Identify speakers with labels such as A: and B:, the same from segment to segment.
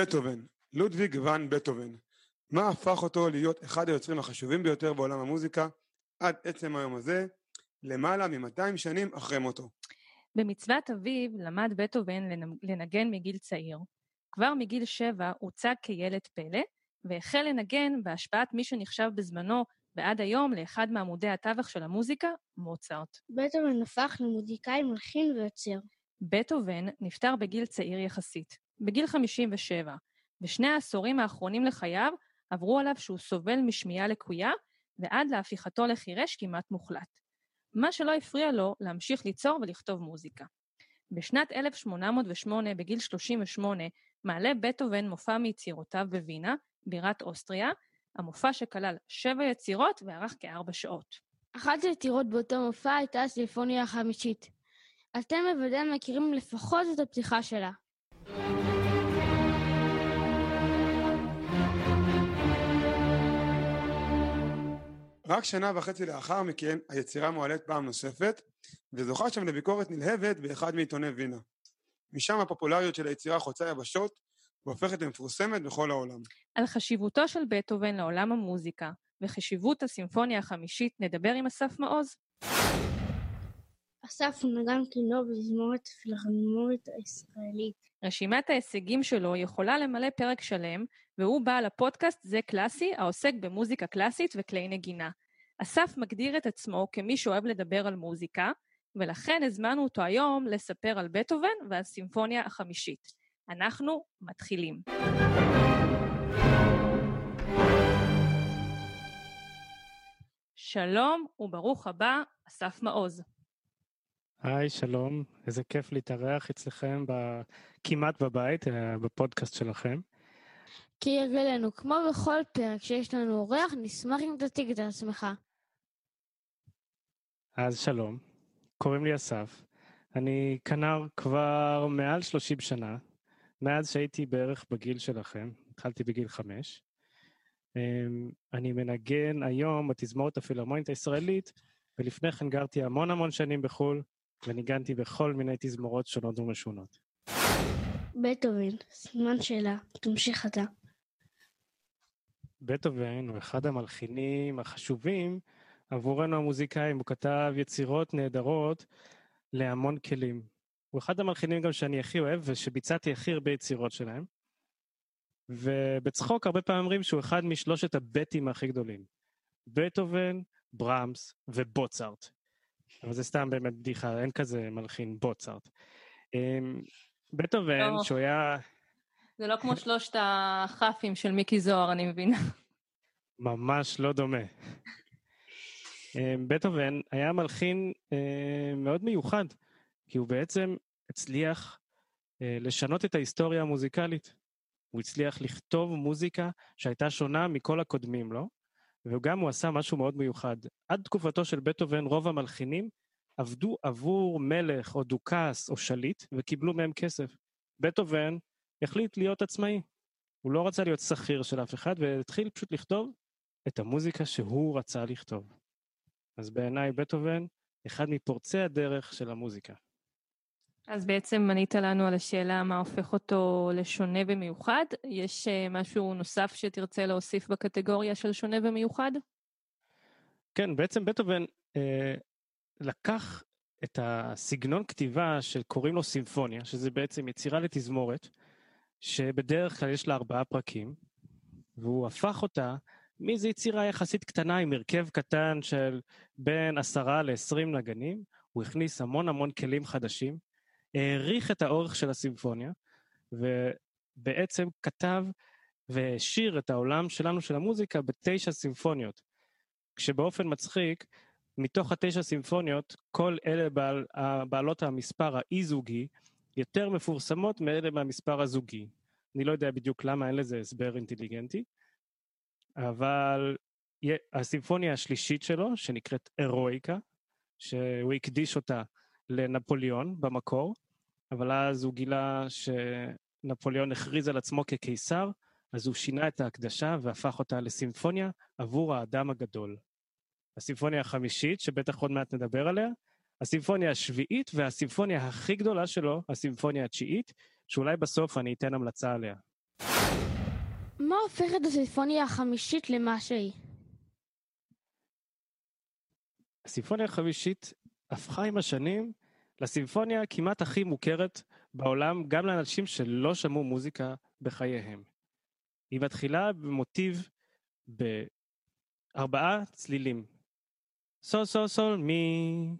A: בטהובן, לודוויג ואן בטהובן. מה הפך אותו להיות אחד היוצרים החשובים ביותר בעולם המוזיקה עד עצם היום הזה, למעלה מ-200 שנים אחרי מותו?
B: במצוות אביו למד בטהובן לנגן מגיל צעיר. כבר מגיל שבע הוצג כילד פלא, והחל לנגן בהשפעת מי שנחשב בזמנו ועד היום לאחד מעמודי התווך של המוזיקה, מוצרט.
C: בטהובן הפך למוזיקאי מלחין ויוצר.
B: בטהובן נפטר בגיל צעיר יחסית, בגיל 57, ושני העשורים האחרונים לחייו עברו עליו שהוא סובל משמיעה לקויה, ועד להפיכתו לחירש כמעט מוחלט. מה שלא הפריע לו להמשיך ליצור ולכתוב מוזיקה. בשנת 1808, בגיל 38, מעלה בטהובן מופע מיצירותיו בווינה, בירת אוסטריה, המופע שכלל שבע יצירות וארך כארבע שעות.
C: אחת היצירות באותו מופע הייתה הסימפוניה החמישית. אתם בוודאי מכירים לפחות את הפתיחה שלה.
A: רק שנה וחצי לאחר מכן היצירה מועלית פעם נוספת, וזוכה שם לביקורת נלהבת באחד מעיתוני וינה. משם הפופולריות של היצירה חוצה יבשות, והופכת למפורסמת בכל העולם.
B: על חשיבותו של בטהובן לעולם המוזיקה וחשיבות הסימפוניה החמישית נדבר עם אסף מעוז.
C: אסף הוא נגן כינור בתזמורת הפילהרמונית הישראלית.
B: רשימת ההישגים שלו יכולה למלא פרק שלם, והוא בעל הפודקאסט זה קלאסי, העוסק במוזיקה קלאסית וכלי נגינה. אסף מגדיר את עצמו כמי שאוהב לדבר על מוזיקה, ולכן הזמנו אותו היום לספר על בטהובן והסימפוניה החמישית. אנחנו מתחילים. שלום וברוך הבא, אסף מעוז.
D: היי, שלום, איזה כיף להתארח אצלכם ב... כמעט בבית, אה, בפודקאסט שלכם.
C: כהרגלנו, כמו בכל פרק שיש לנו אורח, נשמח אם תציג את עצמך.
D: אז שלום, קוראים לי אסף. אני כנר כבר מעל 30 שנה, מאז שהייתי בערך בגיל שלכם, התחלתי בגיל חמש. אמ, אני מנגן היום בתזמורת הפילהרמונית הישראלית, ולפני כן גרתי המון המון שנים בחו"ל, וניגנתי בכל מיני תזמורות שונות ומשונות.
C: בטהובן, סימן שאלה, תמשיך אתה.
D: בטהובן הוא אחד המלחינים החשובים עבורנו המוזיקאים, הוא כתב יצירות נהדרות להמון כלים. הוא אחד המלחינים גם שאני הכי אוהב ושביצעתי הכי הרבה יצירות שלהם. ובצחוק הרבה פעמים אומרים שהוא אחד משלושת הבטים הכי גדולים. בטהובן, ברמס ובוצארט. אבל זה סתם באמת בדיחה, אין כזה מלחין בוצארט. אמ, בטהובן, לא. שהוא היה...
B: זה לא כמו שלושת הכאפים של מיקי זוהר, אני מבינה.
D: ממש לא דומה. אמ, בטהובן היה מלחין אמ, מאוד מיוחד, כי הוא בעצם הצליח אה, לשנות את ההיסטוריה המוזיקלית. הוא הצליח לכתוב מוזיקה שהייתה שונה מכל הקודמים לו, וגם הוא עשה משהו מאוד מיוחד. עד תקופתו של בטהובן רוב המלחינים עבדו עבור מלך או דוכס או שליט וקיבלו מהם כסף. בטהובן החליט להיות עצמאי. הוא לא רצה להיות שכיר של אף אחד והתחיל פשוט לכתוב את המוזיקה שהוא רצה לכתוב. אז בעיניי בטהובן אחד מפורצי הדרך של המוזיקה.
B: אז בעצם ענית לנו על השאלה מה הופך אותו לשונה ומיוחד. יש אה, משהו נוסף שתרצה להוסיף בקטגוריה של שונה ומיוחד?
D: כן, בעצם בטהובן אה, לקח את הסגנון כתיבה שקוראים לו סימפוניה, שזה בעצם יצירה לתזמורת, שבדרך כלל יש לה ארבעה פרקים, והוא הפך אותה מאיזו יצירה יחסית קטנה עם הרכב קטן של בין עשרה לעשרים נגנים, הוא הכניס המון המון כלים חדשים, העריך את האורך של הסימפוניה, ובעצם כתב והעשיר את העולם שלנו של המוזיקה בתשע סימפוניות. כשבאופן מצחיק, מתוך התשע סימפוניות, כל אלה בעל, בעלות המספר האי-זוגי יותר מפורסמות מאלה מהמספר הזוגי. אני לא יודע בדיוק למה, אין לזה הסבר אינטליגנטי, אבל הסימפוניה השלישית שלו, שנקראת אירואיקה, שהוא הקדיש אותה לנפוליאון במקור, אבל אז הוא גילה שנפוליאון הכריז על עצמו כקיסר, אז הוא שינה את ההקדשה והפך אותה לסימפוניה עבור האדם הגדול. הסימפוניה החמישית, שבטח עוד מעט נדבר עליה, הסימפוניה השביעית והסימפוניה הכי גדולה שלו, הסימפוניה התשיעית, שאולי בסוף אני אתן המלצה עליה.
C: מה הופך את הסימפוניה החמישית למה שהיא?
D: הסימפוניה החמישית הפכה עם השנים לסימפוניה כמעט הכי מוכרת בעולם, גם לאנשים שלא שמעו מוזיקה בחייהם. היא מתחילה במוטיב בארבעה צלילים. סול סול סול מי,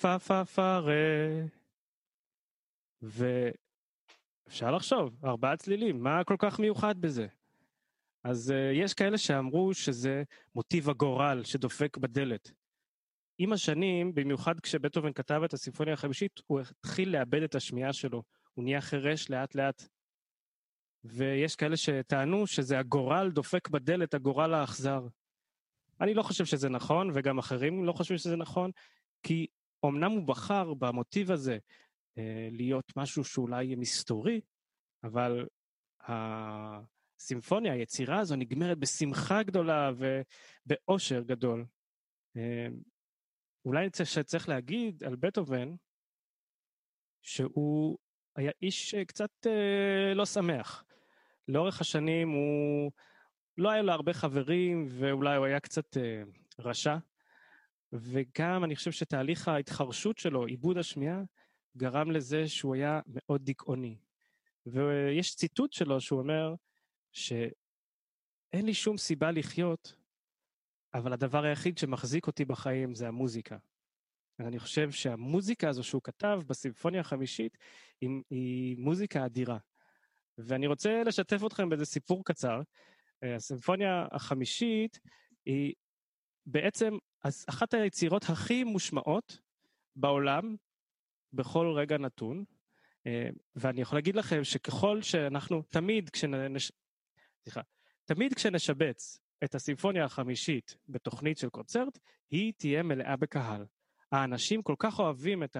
D: פה פה פה רה. ואפשר לחשוב, ארבעה צלילים, מה כל כך מיוחד בזה? אז uh, יש כאלה שאמרו שזה מוטיב הגורל שדופק בדלת. עם השנים, במיוחד כשבטהובן כתב את הסימפוניה החמישית, הוא התחיל לאבד את השמיעה שלו. הוא נהיה חירש לאט-לאט. ויש כאלה שטענו שזה הגורל דופק בדלת, הגורל האכזר. אני לא חושב שזה נכון, וגם אחרים לא חושבים שזה נכון, כי אמנם הוא בחר במוטיב הזה אה, להיות משהו שאולי מסתורי, אבל הסימפוניה, היצירה הזו נגמרת בשמחה גדולה ובאושר גדול. אה, אולי שצריך להגיד על בטהובן, שהוא היה איש קצת אה, לא שמח. לאורך השנים הוא, לא היה לו הרבה חברים, ואולי הוא היה קצת רשע. וגם אני חושב שתהליך ההתחרשות שלו, עיבוד השמיעה, גרם לזה שהוא היה מאוד דיכאוני. ויש ציטוט שלו שהוא אומר שאין לי שום סיבה לחיות אבל הדבר היחיד שמחזיק אותי בחיים זה המוזיקה. אני חושב שהמוזיקה הזו שהוא כתב בסימפוניה החמישית היא, היא מוזיקה אדירה. ואני רוצה לשתף אתכם באיזה סיפור קצר. אה, הסימפוניה החמישית היא בעצם אחת היצירות הכי מושמעות בעולם בכל רגע נתון. אה, ואני יכול להגיד לכם שככל שאנחנו, תמיד כשנש... סליחה, תמיד כשנשבץ את הסימפוניה החמישית בתוכנית של קונצרט, היא תהיה מלאה בקהל. האנשים כל כך אוהבים את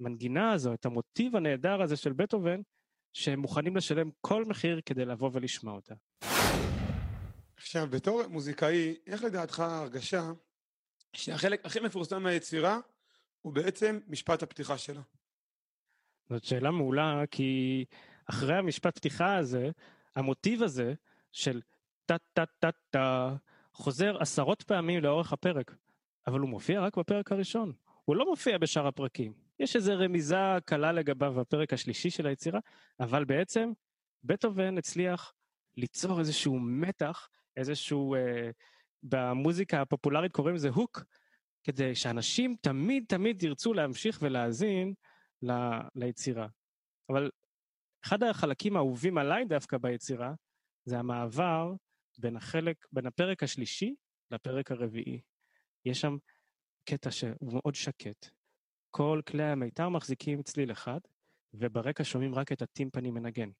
D: המנגינה הזו, את המוטיב הנהדר הזה של בטהובן, שהם מוכנים לשלם כל מחיר כדי לבוא ולשמוע אותה.
A: עכשיו, בתור מוזיקאי, איך לדעתך ההרגשה שהחלק הכי מפורסם מהיצירה הוא בעצם משפט הפתיחה שלה?
D: זאת שאלה מעולה, כי אחרי המשפט פתיחה הזה, המוטיב הזה של טה-טה-טה-טה, חוזר עשרות פעמים לאורך הפרק, אבל הוא מופיע רק בפרק הראשון. הוא לא מופיע בשאר הפרקים. יש איזו רמיזה קלה לגביו בפרק השלישי של היצירה, אבל בעצם בטהובן הצליח ליצור איזשהו מתח, איזשהו, אה, במוזיקה הפופולרית קוראים לזה הוק, כדי שאנשים תמיד תמיד ירצו להמשיך ולהאזין ל, ליצירה. אבל אחד החלקים האהובים עליי דווקא ביצירה, זה המעבר בין החלק, בין הפרק השלישי לפרק הרביעי. יש שם קטע שהוא מאוד שקט. כל כלי המיתר מחזיקים צליל אחד, וברקע שומעים רק את הטימפני מנגן.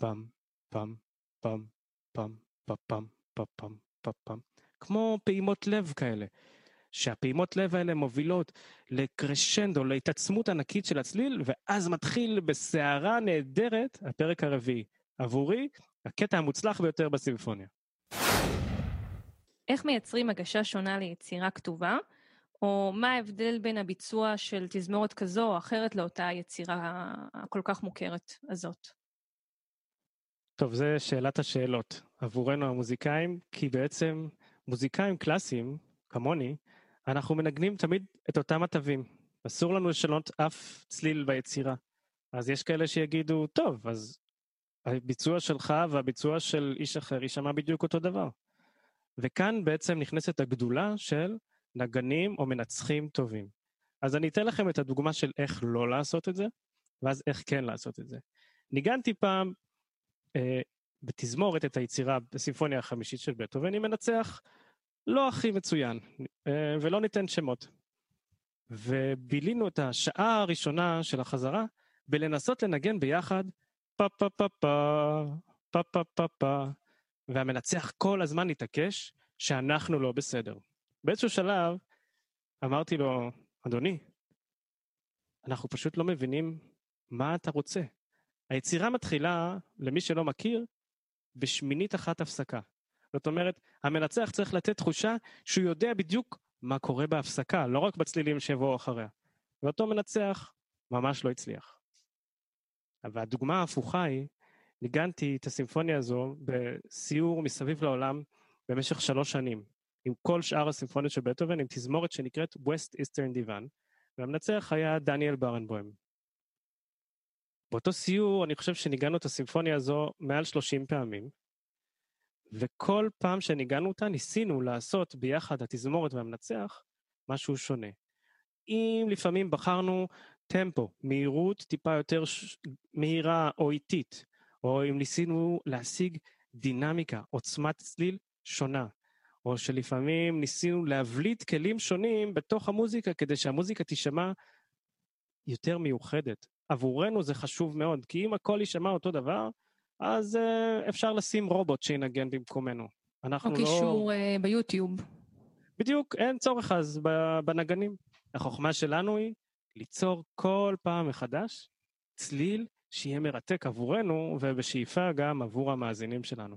D: פעם, פעם, פעם, פעם, פעם, פעם, פעם, פעם, פעם. כמו פעימות לב כאלה. שהפעימות לב האלה מובילות לקרשנדו, להתעצמות ענקית של הצליל, ואז מתחיל בסערה נהדרת הפרק הרביעי. עבורי, הקטע המוצלח ביותר בסימפוניה.
B: איך מייצרים הגשה שונה ליצירה כתובה, או מה ההבדל בין הביצוע של תזמורת כזו או אחרת לאותה יצירה הכל כך מוכרת הזאת?
D: טוב, זו שאלת השאלות עבורנו המוזיקאים, כי בעצם מוזיקאים קלאסיים, כמוני, אנחנו מנגנים תמיד את אותם התווים. אסור לנו לשנות אף צליל ביצירה. אז יש כאלה שיגידו, טוב, אז הביצוע שלך והביצוע של איש אחר יישמע בדיוק אותו דבר. וכאן בעצם נכנסת הגדולה של נגנים או מנצחים טובים. אז אני אתן לכם את הדוגמה של איך לא לעשות את זה, ואז איך כן לעשות את זה. ניגנתי פעם אה, בתזמורת את היצירה בסימפוניה החמישית של בטו, ואני מנצח לא הכי מצוין, אה, ולא ניתן שמות. ובילינו את השעה הראשונה של החזרה בלנסות לנגן ביחד פה פה פה פה, פה פה פה פה, והמנצח כל הזמן התעקש שאנחנו לא בסדר. באיזשהו שלב אמרתי לו, אדוני, אנחנו פשוט לא מבינים מה אתה רוצה. היצירה מתחילה, למי שלא מכיר, בשמינית אחת הפסקה. זאת אומרת, המנצח צריך לתת תחושה שהוא יודע בדיוק מה קורה בהפסקה, לא רק בצלילים שיבואו אחריה. ואותו מנצח ממש לא הצליח. והדוגמה ההפוכה היא ניגנתי את הסימפוניה הזו בסיור מסביב לעולם במשך שלוש שנים, עם כל שאר הסימפוניות של בטהובן, עם תזמורת שנקראת West Eastern Divan, והמנצח היה דניאל ברנבוים. באותו סיור אני חושב שניגענו את הסימפוניה הזו מעל 30 פעמים, וכל פעם שניגענו אותה ניסינו לעשות ביחד התזמורת והמנצח משהו שונה. אם לפעמים בחרנו טמפו, מהירות טיפה יותר ש... מהירה או איטית, או אם ניסינו להשיג דינמיקה, עוצמת צליל שונה, או שלפעמים ניסינו להבליט כלים שונים בתוך המוזיקה כדי שהמוזיקה תישמע יותר מיוחדת. עבורנו זה חשוב מאוד, כי אם הכל יישמע אותו דבר, אז uh, אפשר לשים רובוט שינגן במקומנו. אנחנו
B: או
D: לא...
B: קישור uh, ביוטיוב.
D: בדיוק, אין צורך אז בנגנים. החוכמה שלנו היא ליצור כל פעם מחדש צליל שיהיה מרתק עבורנו, ובשאיפה גם עבור המאזינים שלנו.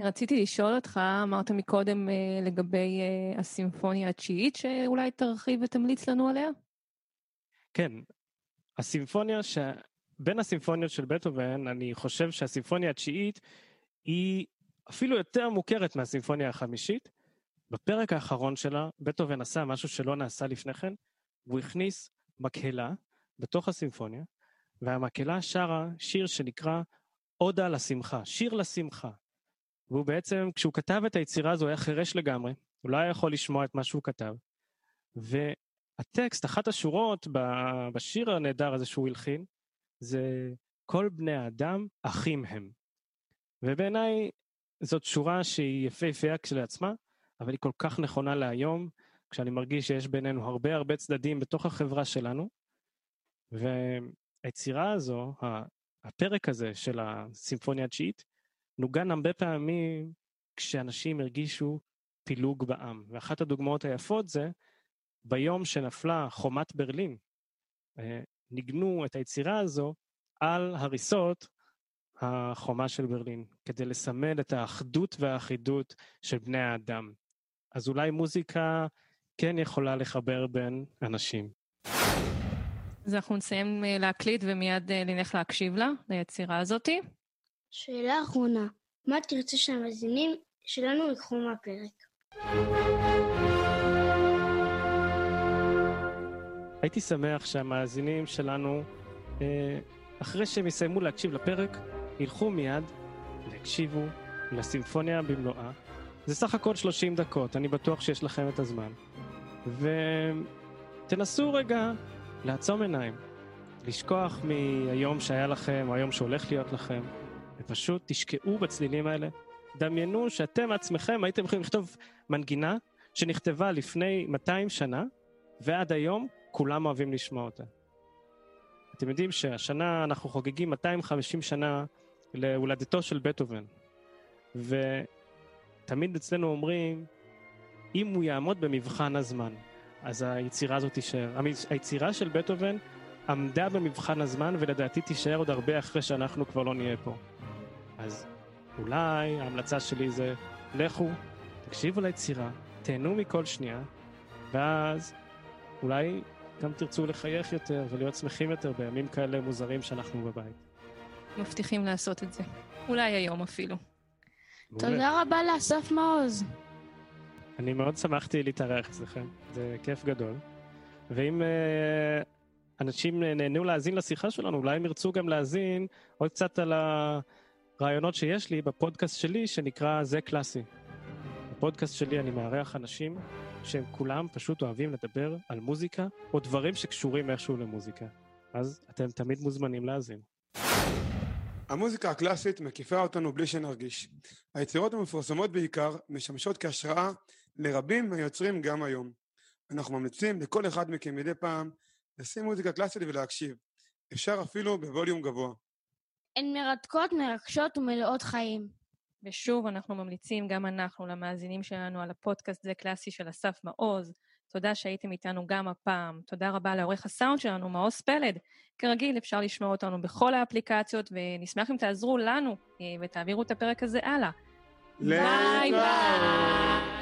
B: רציתי לשאול אותך, אמרת מקודם אה, לגבי אה, הסימפוניה התשיעית, שאולי תרחיב ותמליץ לנו עליה?
D: כן, הסימפוניה, ש... בין הסימפוניות של בטהובן, אני חושב שהסימפוניה התשיעית היא אפילו יותר מוכרת מהסימפוניה החמישית. בפרק האחרון שלה, בטהובן עשה משהו שלא נעשה לפני כן, הוא הכניס מקהלה בתוך הסימפוניה, והמקהלה שרה שיר שנקרא עודה לשמחה, שיר לשמחה. והוא בעצם, כשהוא כתב את היצירה הזו, היה חירש לגמרי, הוא לא היה יכול לשמוע את מה שהוא כתב. והטקסט, אחת השורות בשיר הנהדר הזה שהוא הלחין, זה כל בני האדם אחים הם. ובעיניי זאת שורה שהיא יפהפייה כשלעצמה, אבל היא כל כך נכונה להיום, כשאני מרגיש שיש בינינו הרבה הרבה צדדים בתוך החברה שלנו, והיצירה הזו, הפרק הזה של הסימפוניה התשיעית, נוגן הרבה פעמים כשאנשים הרגישו פילוג בעם. ואחת הדוגמאות היפות זה ביום שנפלה חומת ברלין, אה, ניגנו את היצירה הזו על הריסות החומה של ברלין, כדי לסמל את האחדות והאחידות של בני האדם. אז אולי מוזיקה כן יכולה לחבר בין אנשים.
B: אז אנחנו נסיים אה, להקליט ומיד אה, נלך להקשיב לה, ליצירה הזאתי.
C: שאלה אחרונה, מה תרצה שהמאזינים שלנו ייקחו מהפרק?
D: הייתי שמח שהמאזינים שלנו, אה, אחרי שהם יסיימו להקשיב לפרק, ילכו מיד ויקשיבו לסימפוניה במלואה. זה סך הכל 30 דקות, אני בטוח שיש לכם את הזמן. ותנסו רגע לעצום עיניים, לשכוח מהיום שהיה לכם, או היום שהולך להיות לכם, ופשוט תשקעו בצלילים האלה. דמיינו שאתם עצמכם הייתם יכולים לכתוב מנגינה שנכתבה לפני 200 שנה, ועד היום כולם אוהבים לשמוע אותה. אתם יודעים שהשנה אנחנו חוגגים 250 שנה להולדתו של בטהובן, ותמיד אצלנו אומרים, אם הוא יעמוד במבחן הזמן, אז היצירה הזאת תישאר. היצירה של בטהובן עמדה במבחן הזמן, ולדעתי תישאר עוד הרבה אחרי שאנחנו כבר לא נהיה פה. אז אולי ההמלצה שלי זה, לכו, תקשיבו ליצירה, תהנו מכל שנייה, ואז אולי גם תרצו לחייך יותר ולהיות שמחים יותר בימים כאלה מוזרים שאנחנו בבית.
B: מבטיחים לעשות את זה. אולי היום אפילו.
C: תודה רבה לאסף מעוז.
D: אני מאוד שמחתי להתארח אצלכם, זה כיף גדול. ואם uh, אנשים נהנו להאזין לשיחה שלנו, אולי הם ירצו גם להאזין עוד קצת על הרעיונות שיש לי בפודקאסט שלי, שנקרא זה קלאסי. בפודקאסט שלי אני מארח אנשים שהם כולם פשוט אוהבים לדבר על מוזיקה, או דברים שקשורים איכשהו למוזיקה. אז אתם תמיד מוזמנים להאזין.
A: המוזיקה הקלאסית מקיפה אותנו בלי שנרגיש. היצירות המפורסמות בעיקר משמשות כהשראה לרבים מהיוצרים גם היום. אנחנו ממליצים לכל אחד מכם מדי פעם לשים מוזיקה קלאסית ולהקשיב. אפשר אפילו בווליום גבוה.
C: הן מרתקות, מרגשות ומלאות חיים.
B: ושוב, אנחנו ממליצים גם אנחנו למאזינים שלנו על הפודקאסט זה קלאסי של אסף מעוז. תודה שהייתם איתנו גם הפעם. תודה רבה לעורך הסאונד שלנו, מעוז פלד. כרגיל, אפשר לשמוע אותנו בכל האפליקציות, ונשמח אם תעזרו לנו אה, ותעבירו את הפרק הזה הלאה. ביי ביי!